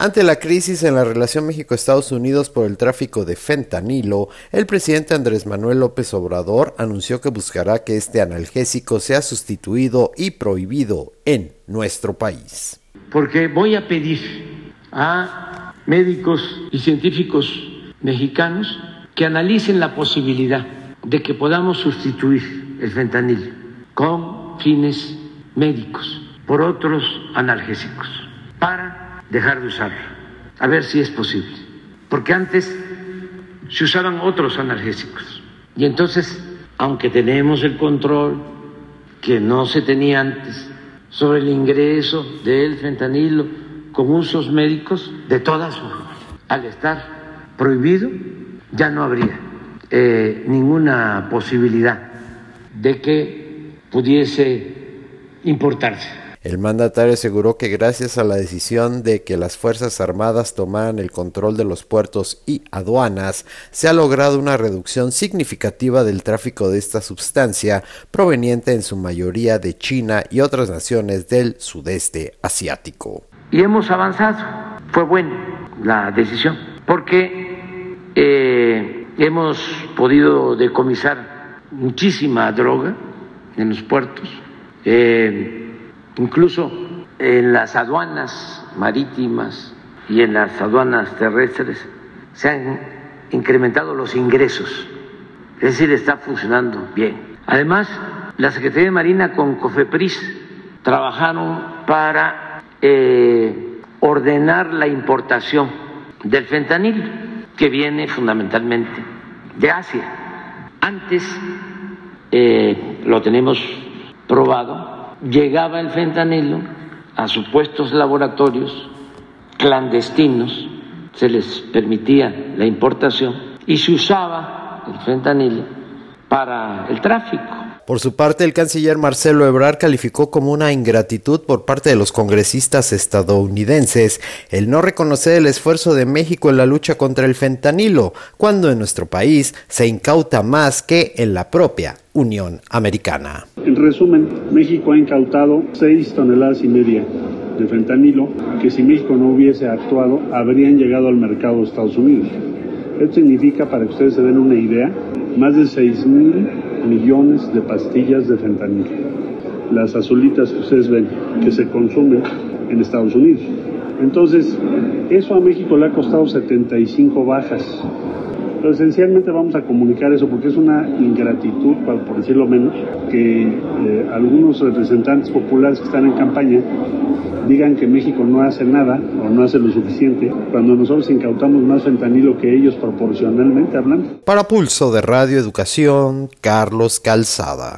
Ante la crisis en la relación México-Estados Unidos por el tráfico de fentanilo, el presidente Andrés Manuel López Obrador anunció que buscará que este analgésico sea sustituido y prohibido en nuestro país. Porque voy a pedir a médicos y científicos mexicanos que analicen la posibilidad de que podamos sustituir el fentanilo con fines médicos por otros analgésicos para dejar de usarlo, a ver si es posible. Porque antes se usaban otros analgésicos. Y entonces, aunque tenemos el control que no se tenía antes sobre el ingreso del fentanilo con usos médicos, de todas formas, al estar prohibido, ya no habría eh, ninguna posibilidad de que pudiese importarse. El mandatario aseguró que gracias a la decisión de que las Fuerzas Armadas tomaran el control de los puertos y aduanas, se ha logrado una reducción significativa del tráfico de esta sustancia proveniente en su mayoría de China y otras naciones del sudeste asiático. Y hemos avanzado. Fue buena la decisión porque eh, hemos podido decomisar muchísima droga en los puertos. Eh, Incluso en las aduanas marítimas y en las aduanas terrestres se han incrementado los ingresos, es decir, está funcionando bien. Además, la Secretaría de Marina con COFEPRIS trabajaron para eh, ordenar la importación del fentanil, que viene fundamentalmente de Asia. Antes eh, lo tenemos probado llegaba el fentanilo a supuestos laboratorios clandestinos, se les permitía la importación y se usaba el fentanilo para el tráfico por su parte, el canciller Marcelo Ebrard calificó como una ingratitud por parte de los congresistas estadounidenses el no reconocer el esfuerzo de México en la lucha contra el fentanilo, cuando en nuestro país se incauta más que en la propia Unión Americana. En resumen, México ha incautado 6 toneladas y media de fentanilo que si México no hubiese actuado habrían llegado al mercado de Estados Unidos. Esto significa, para que ustedes se den una idea, más de 6 mil millones de pastillas de fentanilo. Las azulitas que ustedes ven que se consumen en Estados Unidos. Entonces, eso a México le ha costado 75 bajas pero esencialmente vamos a comunicar eso porque es una ingratitud, por decirlo menos, que eh, algunos representantes populares que están en campaña digan que México no hace nada o no hace lo suficiente cuando nosotros incautamos más fentanilo que ellos proporcionalmente hablando. Para Pulso de Radio Educación, Carlos Calzada.